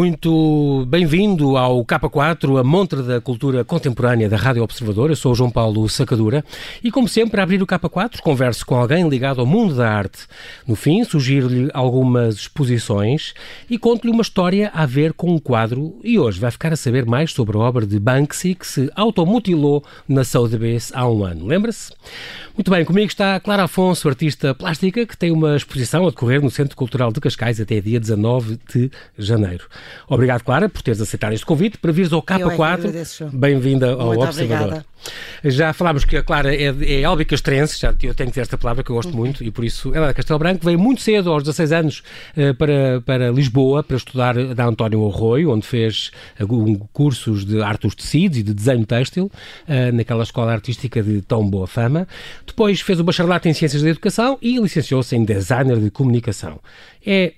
Muito bem-vindo ao K4, a montra da cultura contemporânea da Rádio Observador. Eu sou o João Paulo Sacadura e, como sempre, a abrir o K4, converso com alguém ligado ao mundo da arte. No fim, sugiro-lhe algumas exposições e conto-lhe uma história a ver com um quadro. E hoje vai ficar a saber mais sobre a obra de Banksy, que se automutilou na Sotheby's há um ano. Lembra-se? Muito bem, comigo está Clara Afonso, artista plástica, que tem uma exposição a decorrer no Centro Cultural de Cascais até dia 19 de janeiro. Obrigado, Clara, por teres aceitado este convite para vires ao K4. Bem-vinda ao Muito Observador. Obrigada. Já falámos que a Clara é, é albicastrense, já eu tenho que dizer esta palavra que eu gosto muito, e por isso ela é de Castelo Branco, veio muito cedo, aos 16 anos, eh, para, para Lisboa, para estudar da António Arroio, onde fez algum- cursos de arte dos tecidos e de desenho têxtil, eh, naquela escola artística de tão boa fama. Depois fez o bacharelato em Ciências da Educação e licenciou-se em Designer de Comunicação. É,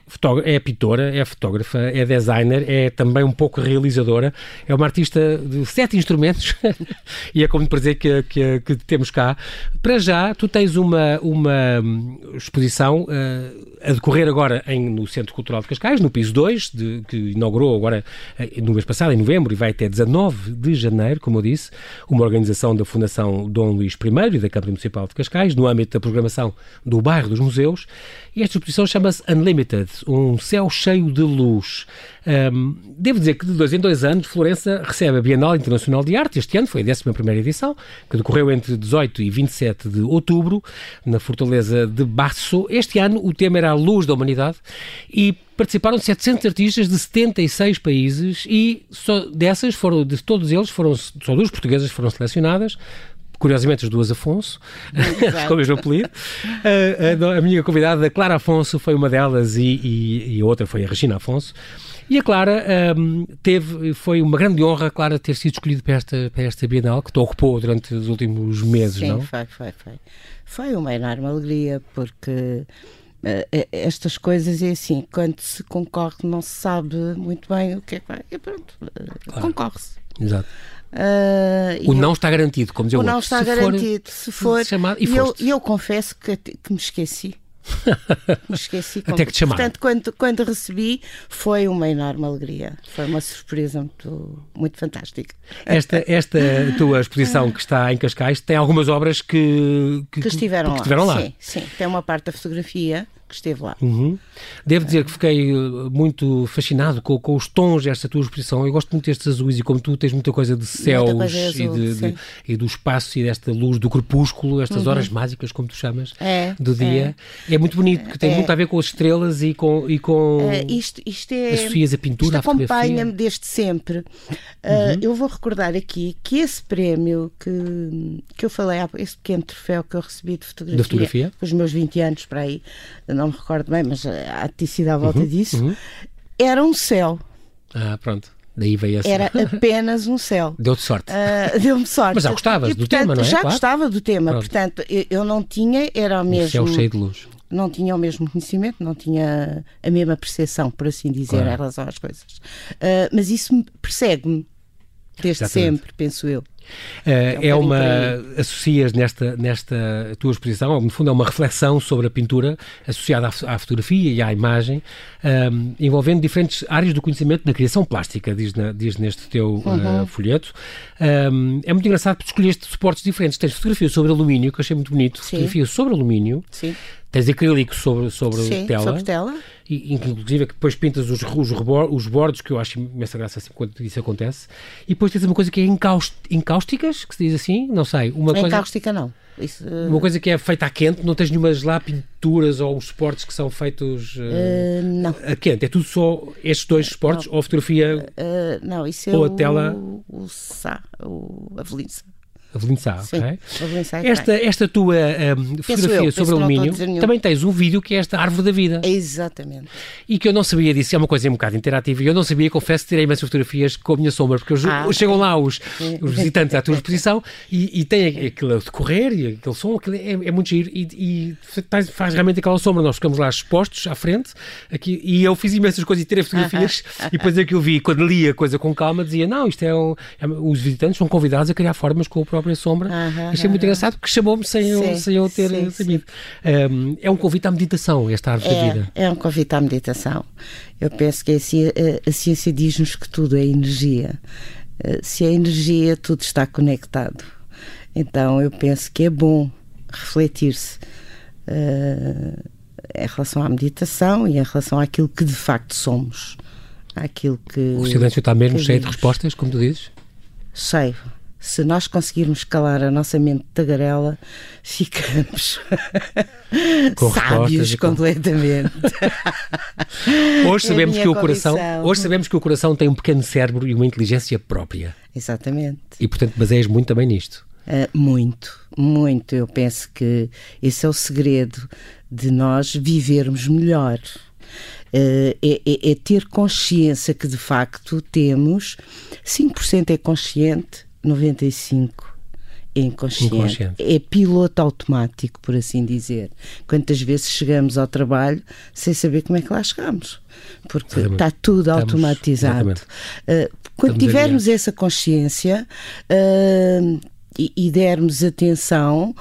é pintora, é fotógrafa, é designer, é também um pouco realizadora, é uma artista de sete instrumentos e é como prazer que, que, que temos cá. Para já, tu tens uma, uma hum, exposição eh, a decorrer agora em, no Centro Cultural de Cascais, no piso 2, de- que inaugurou agora eh, no mês passado, em novembro, e vai até 19 de janeiro, como eu disse, uma organização da Fundação Dom Luís I e da Câmara Municipal de Cascais, no âmbito da programação do bairro dos museus. E esta exposição chama-se Unlimited, um céu cheio de luz. Hum, devo dizer que de dois em dois anos, Florença recebe a Bienal Internacional de Arte. Este ano foi a 11ª edição, que decorreu entre 18 e 27 de outubro, na Fortaleza de Basso. Este ano o tema era a luz da humanidade e participaram 700 artistas de 76 países e só dessas foram, de todos eles, foram só duas portuguesas foram selecionadas. Curiosamente, as duas Afonso, com o mesmo apelido. A, a- a minha convidada, Clara Afonso, foi uma delas e, e- e a outra foi a Regina Afonso. E a Clara hum, teve, foi uma grande honra, Clara, ter sido escolhida para esta, para esta Bienal, que te ocupou durante os últimos meses, Sim, não? foi, foi, foi. Foi uma enorme alegria, porque eh, estas coisas é assim, quando se concorre não se sabe muito bem o que é que vai. E pronto, eh, concorre-se. Exato. E O eu- não está garantido, como dizia o o não está Se for- garantido. se for. chamado- e e eu, eu confesso que, que me esqueci. me esqueci. Até que te chamaram. Portanto, quando, quando recebi, foi uma enorme alegria. Foi uma surpresa muito, muito fantástica. Esta, esta tua exposição que está em Cascais tem algumas obras que, Que estiveram que lá. estiveram lá. Sim, sim. Tem uma parte da fotografia que esteve lá. Uhum. Devo dizer que fiquei uh, muito fascinado com, com os tons desta tua exposição. Eu gosto muito destes azuis e como tu tens muita coisa de céus coisa e, azul, de- de-. Uhum. e do espaço e desta luz do crepúsculo, estas horas mágicas, como tu chamas, É, do dia. É, muito bonito, que tem É. muito a ver com as estrelas e com. E com Eh, isto, isto é. associas a pintura, isto. Uhum. acompanha-me desde sempre. Eh, Eu vou recordar aqui que esse prémio que, que eu falei, esse pequeno troféu que eu recebi de fotografia, Da fotografia? com os meus 20 anos para aí, não me recordo bem, mas há sido à volta disso, uhum. era um céu. Ah, pronto. Daí veio essa. Era apenas um céu. Deu-te sorte. Ah, Deu-me sorte. Mas já gostavas E, do portanto, tema, não é? Já Claro. gostava do tema, Pronto. portanto, eu, eu não tinha, era o um mesmo céu cheio de luz. não tinha o mesmo conhecimento, não tinha a mesma percepção, por assim dizer, Claro. em relação às coisas. Ah, mas isso me- persegue-me desde Exatamente. sempre, penso eu. Uh, é bocadinho uma. Associas nesta, nesta tua exposição, no fundo, é uma reflexão sobre a pintura associada à, à fotografia e à imagem, um, envolvendo diferentes áreas do conhecimento da criação plástica, diz, na- diz neste teu uh, folheto. Um, é muito engraçado porque escolheste suportes diferentes. Tens fotografia sobre alumínio, que achei muito bonito, Sim. fotografia sobre alumínio, Sim, tens acrílico sobre, sobre Sim tela. sobre tela. E, inclusive é que depois pintas os, os, rebor- os bordos, que eu acho imensa graça assim quando isso acontece, e depois tens uma coisa que é encaust, encáusticas, que se diz assim, não sei, uma coisa, cáustica, não. Isso, ah, uma coisa que é feita a quente, não tens nenhumas lá pinturas ou os suportes que são feitos eh, ah, não. a quente, é tudo só estes dois suportes ou a fotografia não, isso é Ou a o, tela- o Sá, o Avelinça. Avelino Sá, Sim, ok? Avelinça é que Esta, esta tua eh, fotografia eu, sobre alumínio, também tens um vídeo que é esta árvore da vida. Exatamente. E que eu não sabia disso, é uma coisa um bocado interativa. E eu não sabia, confesso, tirei imensas fotografias com a minha sombra, porque Ah. chegam lá os, os visitantes à tua exposição e, e tem aquilo a decorrer e aquele som, aquilo é, é muito giro. E, e faz, faz realmente aquela sombra. Nós ficamos lá expostos à frente aqui, e eu fiz imensas coisas e tirei fotografias. e depois é que eu vi, quando li a coisa com calma, dizia: Não, isto é, um, é- Os visitantes são convidados a criar formas com o próprio própria sombra. Achei muito engraçado porque chamou-me sem, eu, sem eu ter sim, sabido. Um, é um convite à meditação, esta árvore é, da vida. É um convite à meditação. Eu penso que a, a ciência diz-nos que tudo é energia. Eh, se é energia, tudo está conectado. Então eu penso que é bom refletir-se uh, em relação à meditação e em relação àquilo que de facto somos. Àquilo que, o silêncio está mesmo cheio de respostas, como tu dizes? Cheio. Se nós conseguirmos calar a nossa mente tagarela, ficamos sábios com... completamente. hoje sabemos que o coração, hoje sabemos que o coração tem um pequeno cérebro e uma inteligência própria. Exatamente. E portanto baseias muito também nisto. Uh, muito, muito. Eu penso que esse é o segredo de nós vivermos melhor. Uh, é, é, é, ter consciência que de facto temos 5% é consciente, 95% é inconsciente. inconsciente. É piloto automático, por assim dizer. Quantas vezes chegamos ao trabalho sem saber como é que lá chegamos? Porque exatamente. está tudo automatizado. Uh, quando Estamos tivermos essa consciência, uh, e, e dermos atenção,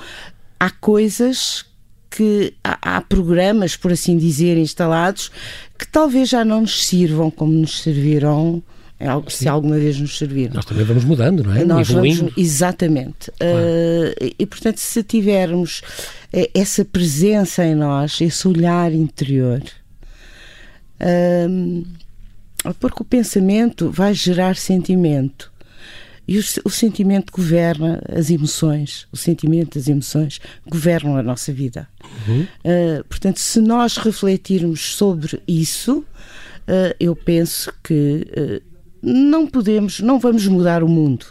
há coisas que há, há, programas, por assim dizer, instalados que talvez já não nos sirvam como nos serviram. É se alguma vez nos serviram. Nós também vamos mudando, não é? Nós vamos, exatamente. Claro. Uh, e, portanto, se tivermos eh, essa presença em nós, esse olhar interior, uh, porque o pensamento vai gerar sentimento. E o, o, sentimento governa as emoções, o sentimento as emoções governam a nossa vida. Uhum. Uh, portanto, se nós refletirmos sobre isso, uh, eu penso que não podemos, não vamos mudar o mundo,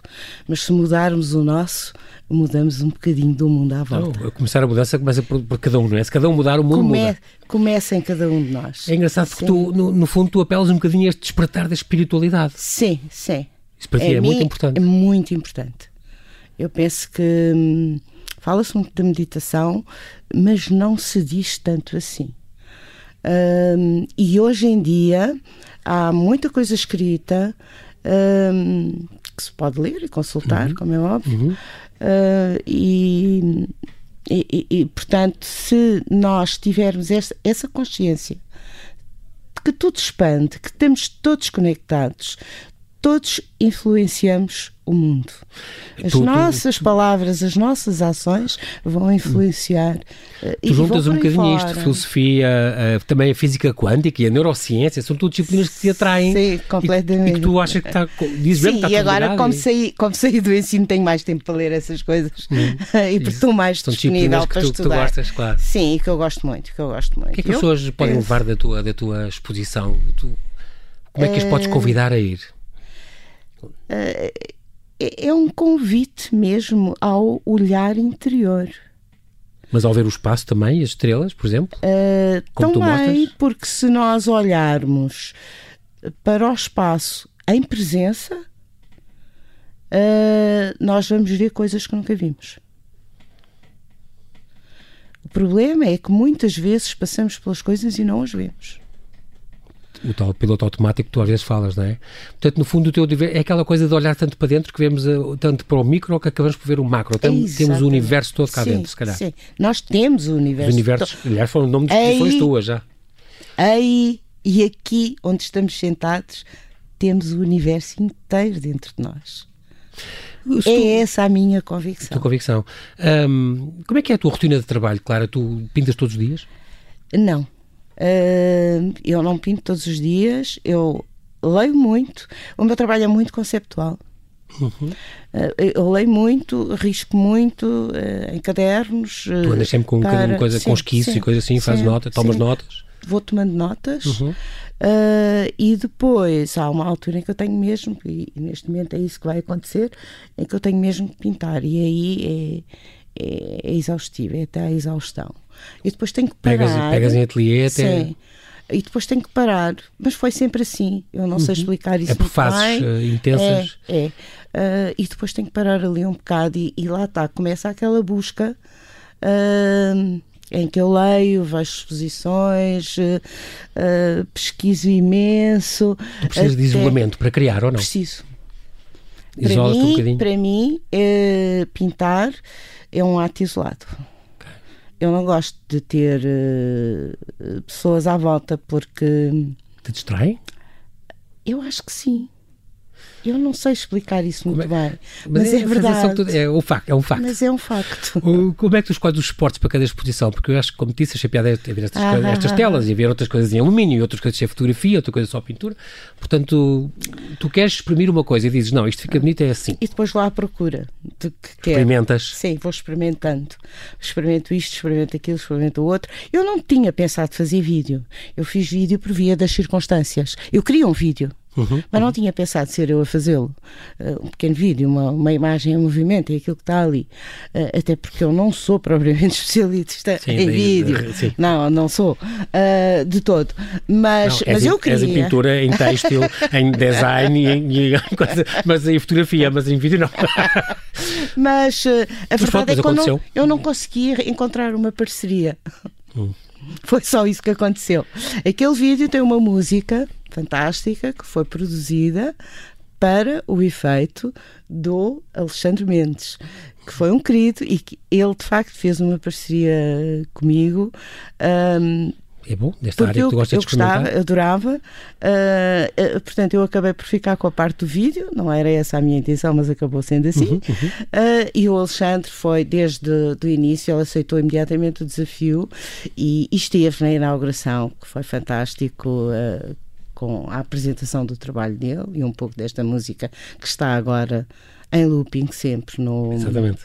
mas se mudarmos o nosso, mudamos um bocadinho do mundo à volta. Não, começar a mudança começa por, por, cada um, não é? Se cada um mudar, o mundo Come, muda. Começa em cada um de nós. É engraçado sim. porque tu, no, no, fundo, tu apelas um bocadinho a este despertar da espiritualidade. Sim, sim. Isso para ti é, é muito importante. É muito importante. Eu penso que hum, fala-se muito da meditação, mas não se diz tanto assim. Hum, e hoje em dia há muita coisa escrita hum, que se pode ler e consultar, uhum. como é óbvio. Uhum. Uh, e, e, e, portanto, se nós tivermos essa, essa consciência de que tudo expande, que estamos todos conectados, todos influenciamos o mundo. As tu, nossas tu, palavras, as nossas ações vão influenciar. Uh, tu juntas um bocadinho isto, filosofia, uh, também a física quântica e a neurociência, são tudo disciplinas que te atraem. Sim, completamente. E, e que tu achas que está. Diz Sim, que está e agora, como, saí, como saí do ensino, tenho mais tempo para ler essas coisas hum, e estou mais são disponível para tu, estudar. Que tu gostas, claro. Sim, e que eu gosto muito. Que eu gosto muito. O que é que as pessoas podem levar da tua, da tua exposição? Como é que as podes eh, convidar a ir? É, é um convite mesmo ao olhar interior. Mas ao ver o espaço também, as estrelas, por exemplo? Uh, como também, porque se nós olharmos para o espaço em presença, uh, nós vamos ver coisas que nunca vimos. O problema é que muitas vezes passamos pelas coisas e não as vemos o tal piloto automático que tu às vezes falas, não é? Portanto, no fundo, o teu é aquela coisa de olhar tanto para dentro que vemos uh, tanto para o micro que acabamos por ver o macro. Temos, temos o universo todo cá sim, dentro, se calhar. Sim, nós temos o universo. Os universos, todo. aliás, foram o nome de exposições tuas já. Aí e aqui, onde estamos sentados, temos o universo inteiro dentro de nós. é essa a minha convicção. A tua convicção. Um, como é que é a tua rotina de trabalho, Clara? Tu pintas todos os dias? Não. Uh, eu não pinto todos os dias, eu leio muito. O meu trabalho é muito conceptual. Uhum. Uh, eu leio muito, risco muito uh, em cadernos. tu andas sempre com para... coisa, sim, com esquiços e coisas assim, fazes notas, tomas sim. notas? Vou tomando notas uhum. e depois há uma altura em que eu tenho mesmo, e neste momento é isso que vai acontecer, em que eu tenho mesmo que pintar, e aí é, é, é exaustivo, é até a exaustão. E depois tenho que parar. Pegas, pegas em ateliê até. Sim. E depois tenho que parar. Mas foi sempre assim. Eu não uhum. sei explicar isso. É por fases uh, intensas. É. é. Uh, e depois tenho que parar ali um bocado e, e lá está. Começa aquela busca. Uh, em que eu leio, vejo exposições, uh, pesquiso imenso. Tu precisas de isolamento para criar ou não? Preciso. Para mim, um para mim pintar é um ato isolado. Eu não gosto de ter uh, pessoas à volta porque. Te distrai? Eu acho que sim. Eu não sei explicar isso muito é, bem, mas, mas é, é verdade. Tu, é, um facto, é um facto. Mas é um facto. O, como é que tu escolhes os esportes para cada exposição? Porque eu acho que, como disse, achei piada é ver estas, ah, coisas, estas ah, telas e ver outras coisas em alumínio e outras coisas em fotografia, outra coisa só pintura. Portanto, tu queres exprimir uma coisa e dizes, não, isto fica bonito, é assim. E depois lá à procura de que quer. Experimentas? Sim, vou experimentando. Experimento isto, experimento aquilo, experimento o outro. Eu não tinha pensado fazer vídeo. Eu fiz vídeo por via das circunstâncias. Eu queria um vídeo. Uhum, mas não tinha pensado ser eu a fazê-lo. Uh, um pequeno vídeo, uma, uma imagem em movimento, é aquilo que está ali. Uh, até porque eu não sou propriamente especialista sim, em vídeo. Sim. Não, não sou. Uh, de todo. Mas, não, mas eu queria. És em pintura, em têxtil, em design, em, em coisa, mas em fotografia, mas em vídeo não. mas a mas verdade é que eu não, eu não conseguia encontrar uma parceria. Hum. Foi só isso que aconteceu. Aquele vídeo tem uma música fantástica que foi produzida para o efeito do Alexandre Mendes, que foi um querido e que ele de facto fez uma parceria comigo um, é bom, desta área que tu gostas eu de gostava, adorava. Uh, uh, portanto, eu acabei por ficar com a parte do vídeo, não era essa a minha intenção, mas acabou sendo assim. Uhum, uhum. Uh, e o Alexandre foi, desde o início, ele aceitou imediatamente o desafio e, e esteve na inauguração, que foi fantástico com a apresentação do trabalho dele e um pouco desta música que está agora em looping sempre no. Exatamente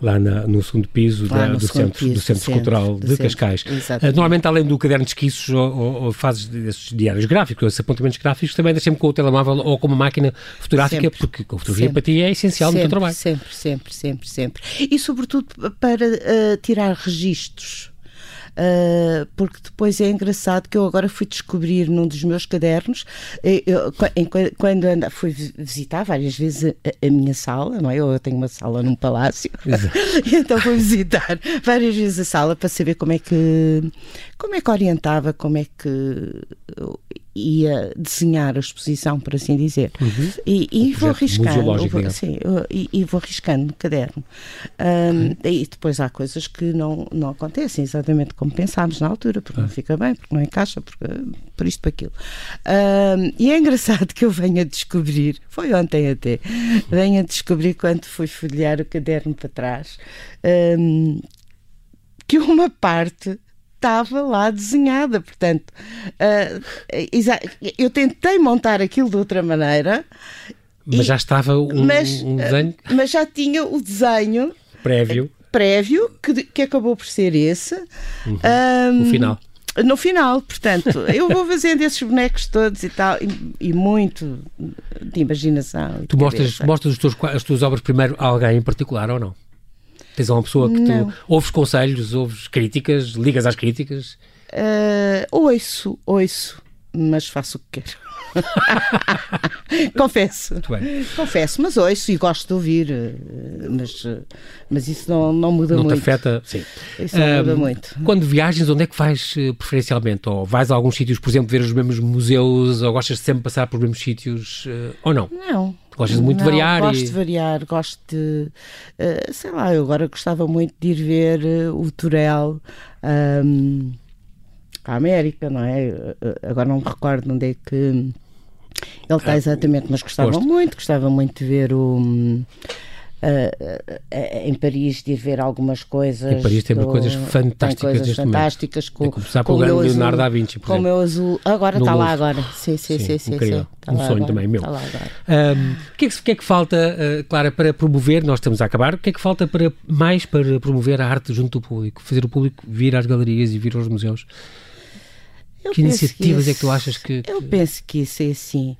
lá na, no segundo piso da, no do, segundo centro, piso, do Centro, centro Cultural de centro, Cascais. Exatamente. Normalmente, além do caderno de esquiços ou, ou, ou fazes esses diários gráficos, esses apontamentos gráficos, também deixas sempre com o telemóvel ou com uma máquina fotográfica, sempre. porque a fotografia sempre. para ti é essencial sempre, no teu trabalho. Sempre, sempre, sempre, sempre. E sobretudo para uh, tirar registros uh, porque depois é engraçado que eu agora fui descobrir num dos meus cadernos, eh, eu, quando anda, fui visitar várias vezes a, a, minha sala, não é? Eu tenho uma sala num palácio, então fui visitar várias vezes a sala para saber como é que como é que orientava, como é que ia desenhar a exposição, por assim dizer. Uhum. E, e vou arriscando. Vou, sim, e, e, vou arriscando no caderno. Um, uhum. E depois há coisas que não, não acontecem exatamente como pensámos na altura, porque uhum. não fica bem, porque não encaixa, porque, por isto, para aquilo. Um, e é engraçado que eu venha descobrir, foi ontem até, venha descobrir quando fui folhear o caderno para trás, um, que uma parte estava lá desenhada. Portanto, uh, eu tentei montar aquilo de outra maneira. Mas e, já estava um, mas, um desenho? Uh, mas já tinha o desenho prévio, prévio que, que acabou por ser esse. Uhum. Um, no final. No final, portanto, eu vou fazendo esses bonecos todos e tal, e, e muito de imaginação. Tu mostras, mostras teus, as tuas obras primeiro a alguém em particular ou não? Tens uma pessoa que não. tu ouves conselhos, ouves críticas, ligas às críticas? Uh, ouço, ouço, mas faço o que quero. Confesso. Confesso, mas ouço e gosto de ouvir, eh, mas, eh, mas isso não, não muda não muito. Não te afeta, sim. Isso não um, muda muito. Quando viajas, onde é que vais preferencialmente? Ou vais a alguns sítios, por exemplo, ver os mesmos museus, ou gostas de sempre passar por os mesmos sítios, ou não? Não, Gostas muito não, de variar? Gosto e... de variar, gosto de. Sei lá, eu agora gostava muito de ir ver o Turel um, à América, não é? Uh, agora não me recordo onde é que ele está ah, exatamente, mas gostava gosto. muito, gostava muito de ver o. Um, uh, em Paris de ver algumas coisas. Em Paris tem do, coisas fantásticas. Tem coisas fantásticas com, começar com pelo Leonardo da Vinci, por com o meu azul. Agora está lá agora. Sim, sim, sim. sim, sim, um sonho agora, também meu. Tá um, o, que é que, que, é que, falta, uh, Clara, para promover? Nós estamos a acabar. O que é que falta para mais para promover a arte junto do público? Fazer o público vir às galerias e vir aos museus? Eu que iniciativas que é que tu achas que, que, Eu penso que isso é assim.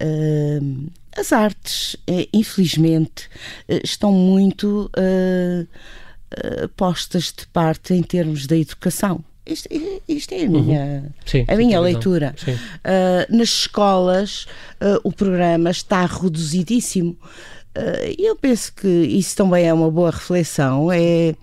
Uh, as artes, eh, infelizmente, eh, estão muito uh, postas de parte em termos da educação. Isto, isto é a minha, uhum. Sim, a minha leitura. Uh, nas escolas, uh, o programa está reduzidíssimo. E eu penso que isso também é uma boa reflexão. É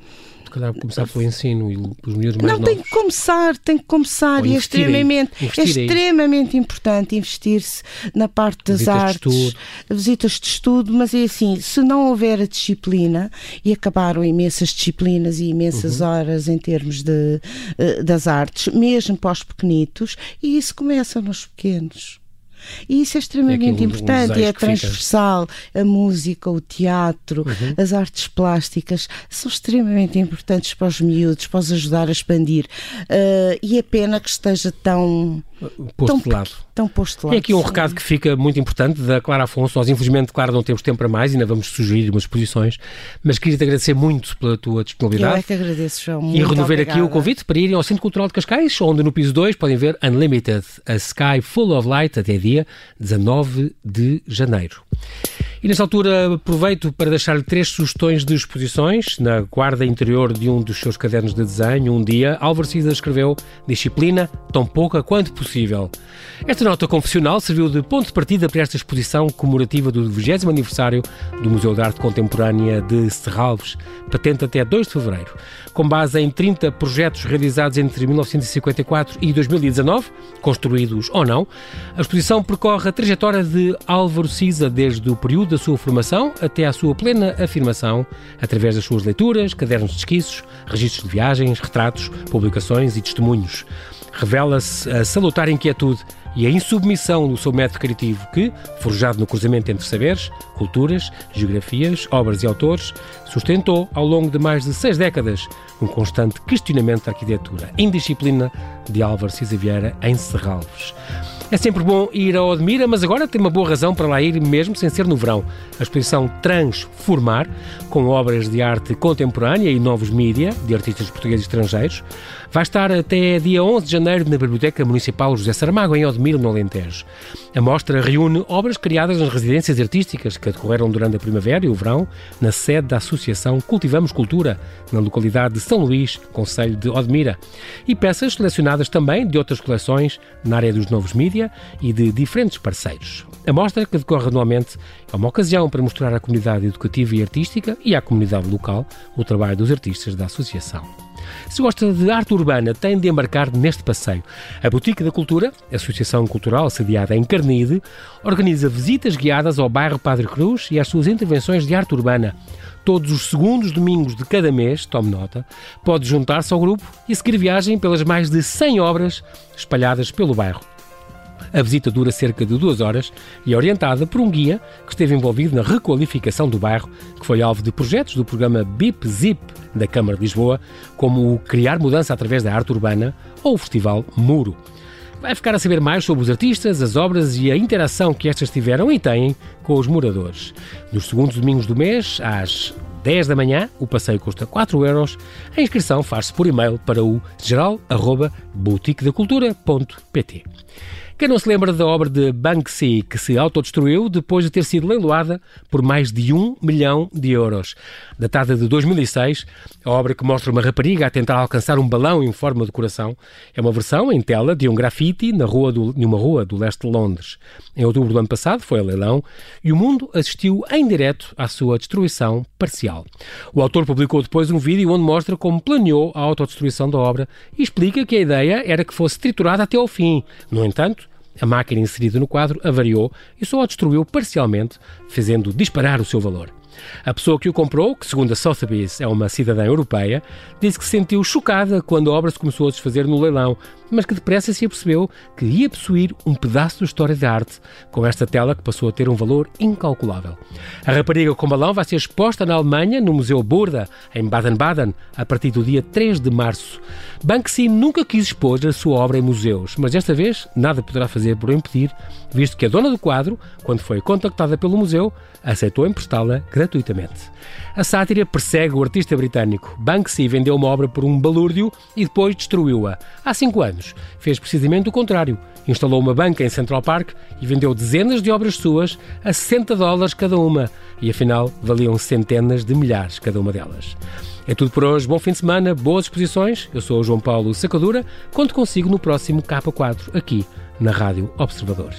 calhar começar pelo ensino e os miúdos mais Não, novos. tem que começar, tem que começar Ou e é extremamente, é aí. extremamente importante investir-se na parte das Visitas de artes, estudo. visitas de estudo, mas é assim, se não houver a disciplina, e acabaram imensas disciplinas e imensas Uhum. horas em termos de, eh, das artes, mesmo para os pequenitos, e isso começa nos pequenos. E isso é extremamente É importante, desejo e é. Uhum. transversal. A música, o teatro, as artes plásticas são extremamente importantes para os miúdos, para os ajudar a expandir. Ah, e é pena que esteja tão, Posto de lado. tão posto de lado. É aqui um sim. recado que fica muito importante da Clara Afonso. Nós, infelizmente, Clara, não temos tempo para mais, ainda vamos sugerir umas exposições, mas queria-te agradecer muito pela tua Eu disponibilidade. é que agradeço, João. E Muito renover aqui o convite para irem ao Centro Cultural de Cascais, onde no piso 2 podem ver Unlimited, a Sky Full of Light, até dia 19 de janeiro. E nesta altura aproveito para deixar-lhe três sugestões de exposições. Na guarda interior de um dos seus cadernos de desenho, um dia, Álvaro Cisa escreveu Disciplina, tão pouca quanto possível. Esta nota confessional serviu de ponto de partida para esta exposição comemorativa do 20 aniversário do Museu de Arte Contemporânea de Serralves, patente até 2 de fevereiro. Com base em 30 projetos realizados entre 1954 e 2019, construídos ou não, a exposição percorre a trajetória de Álvaro Cisa desde o período da sua formação até à sua plena afirmação, através das suas leituras, cadernos de esquiços, registros de viagens, retratos, publicações e testemunhos. Revela-se a salutar inquietude e a insubmissão do seu método criativo que, forjado no cruzamento entre saberes, culturas, geografias, obras e autores, sustentou ao longo de mais de seis décadas um constante questionamento da arquitetura, indisciplina de Álvaro Cisa Vieira em Serralves. É sempre bom ir ao Admira, mas agora tem uma boa razão para lá ir, mesmo sem ser no verão. A exposição Transformar, com obras de arte contemporânea e novos mídia, de artistas portugueses e estrangeiros, vai estar até dia 11 de janeiro na Biblioteca Municipal José Saramago, em Odmira, no Alentejo. A mostra reúne obras criadas nas residências artísticas que decorreram durante a primavera e o verão, na sede da Associação Cultivamos Cultura, na localidade de São Luís, Conselho de Odmira, e peças selecionadas também de outras coleções na área dos novos mídia e de diferentes parceiros. A mostra, que decorre anualmente, é uma ocasião para mostrar à comunidade educativa e artística e à comunidade local o trabalho dos artistas da Associação. Se gosta de arte urbana, tem de embarcar neste passeio. A Boutique da Cultura, associação cultural sediada em Carnide, organiza visitas guiadas ao bairro Padre Cruz e às suas intervenções de arte urbana. Todos os segundos domingos de cada mês, tome nota, pode juntar-se ao grupo e seguir viagem pelas mais de 100 obras espalhadas pelo bairro. A visita dura cerca de duas horas e é orientada por um guia que esteve envolvido na requalificação do bairro, que foi alvo de projetos do programa BIP Zip da Câmara de Lisboa, como o Criar Mudança através da Arte Urbana ou o Festival Muro. Vai ficar a saber mais sobre os artistas, as obras e a interação que estas tiveram e têm com os moradores. Nos segundos domingos do mês, às 10 da manhã, o passeio custa 4 euros. A inscrição faz-se por e-mail para o geral.boutiquedacultura.pt. Quem não se lembra da obra de Banksy, que se autodestruiu depois de ter sido leiloada por mais de um milhão de euros? Datada de 2006, a obra que mostra uma rapariga a tentar alcançar um balão em forma de coração é uma versão em tela de um grafite na rua numa rua do leste de Londres. Em outubro do ano passado foi a leilão e o mundo assistiu em direto à sua destruição parcial. O autor publicou depois um vídeo onde mostra como planeou a autodestruição da obra e explica que a ideia era que fosse triturada até ao fim. No entanto, a máquina inserida no quadro avariou e só a destruiu parcialmente, fazendo disparar o seu valor. A pessoa que o comprou, que segundo a Sotheby's é uma cidadã europeia, disse que se sentiu chocada quando a obra se começou a desfazer no leilão, mas que depressa se apercebeu que ia possuir um pedaço de história de arte com esta tela que passou a ter um valor incalculável. A rapariga com balão vai ser exposta na Alemanha, no Museu Burda, em Baden-Baden, a partir do dia 3 de março. Banksy nunca quis expor a sua obra em museus, mas desta vez nada poderá fazer por impedir, visto que a dona do quadro, quando foi contactada pelo museu, aceitou emprestá-la gratuitamente. A sátira persegue o artista britânico. Banksy vendeu uma obra por um balúrdio e depois destruiu-a. Há cinco anos, fez precisamente o contrário. Instalou uma banca em Central Park e vendeu dezenas de obras suas a 60 dólares cada uma. E afinal, valiam centenas de milhares cada uma delas. É tudo por hoje. Bom fim de semana, boas exposições. Eu sou o João Paulo Sacadura. Conto consigo no próximo K4, aqui na Rádio Observador.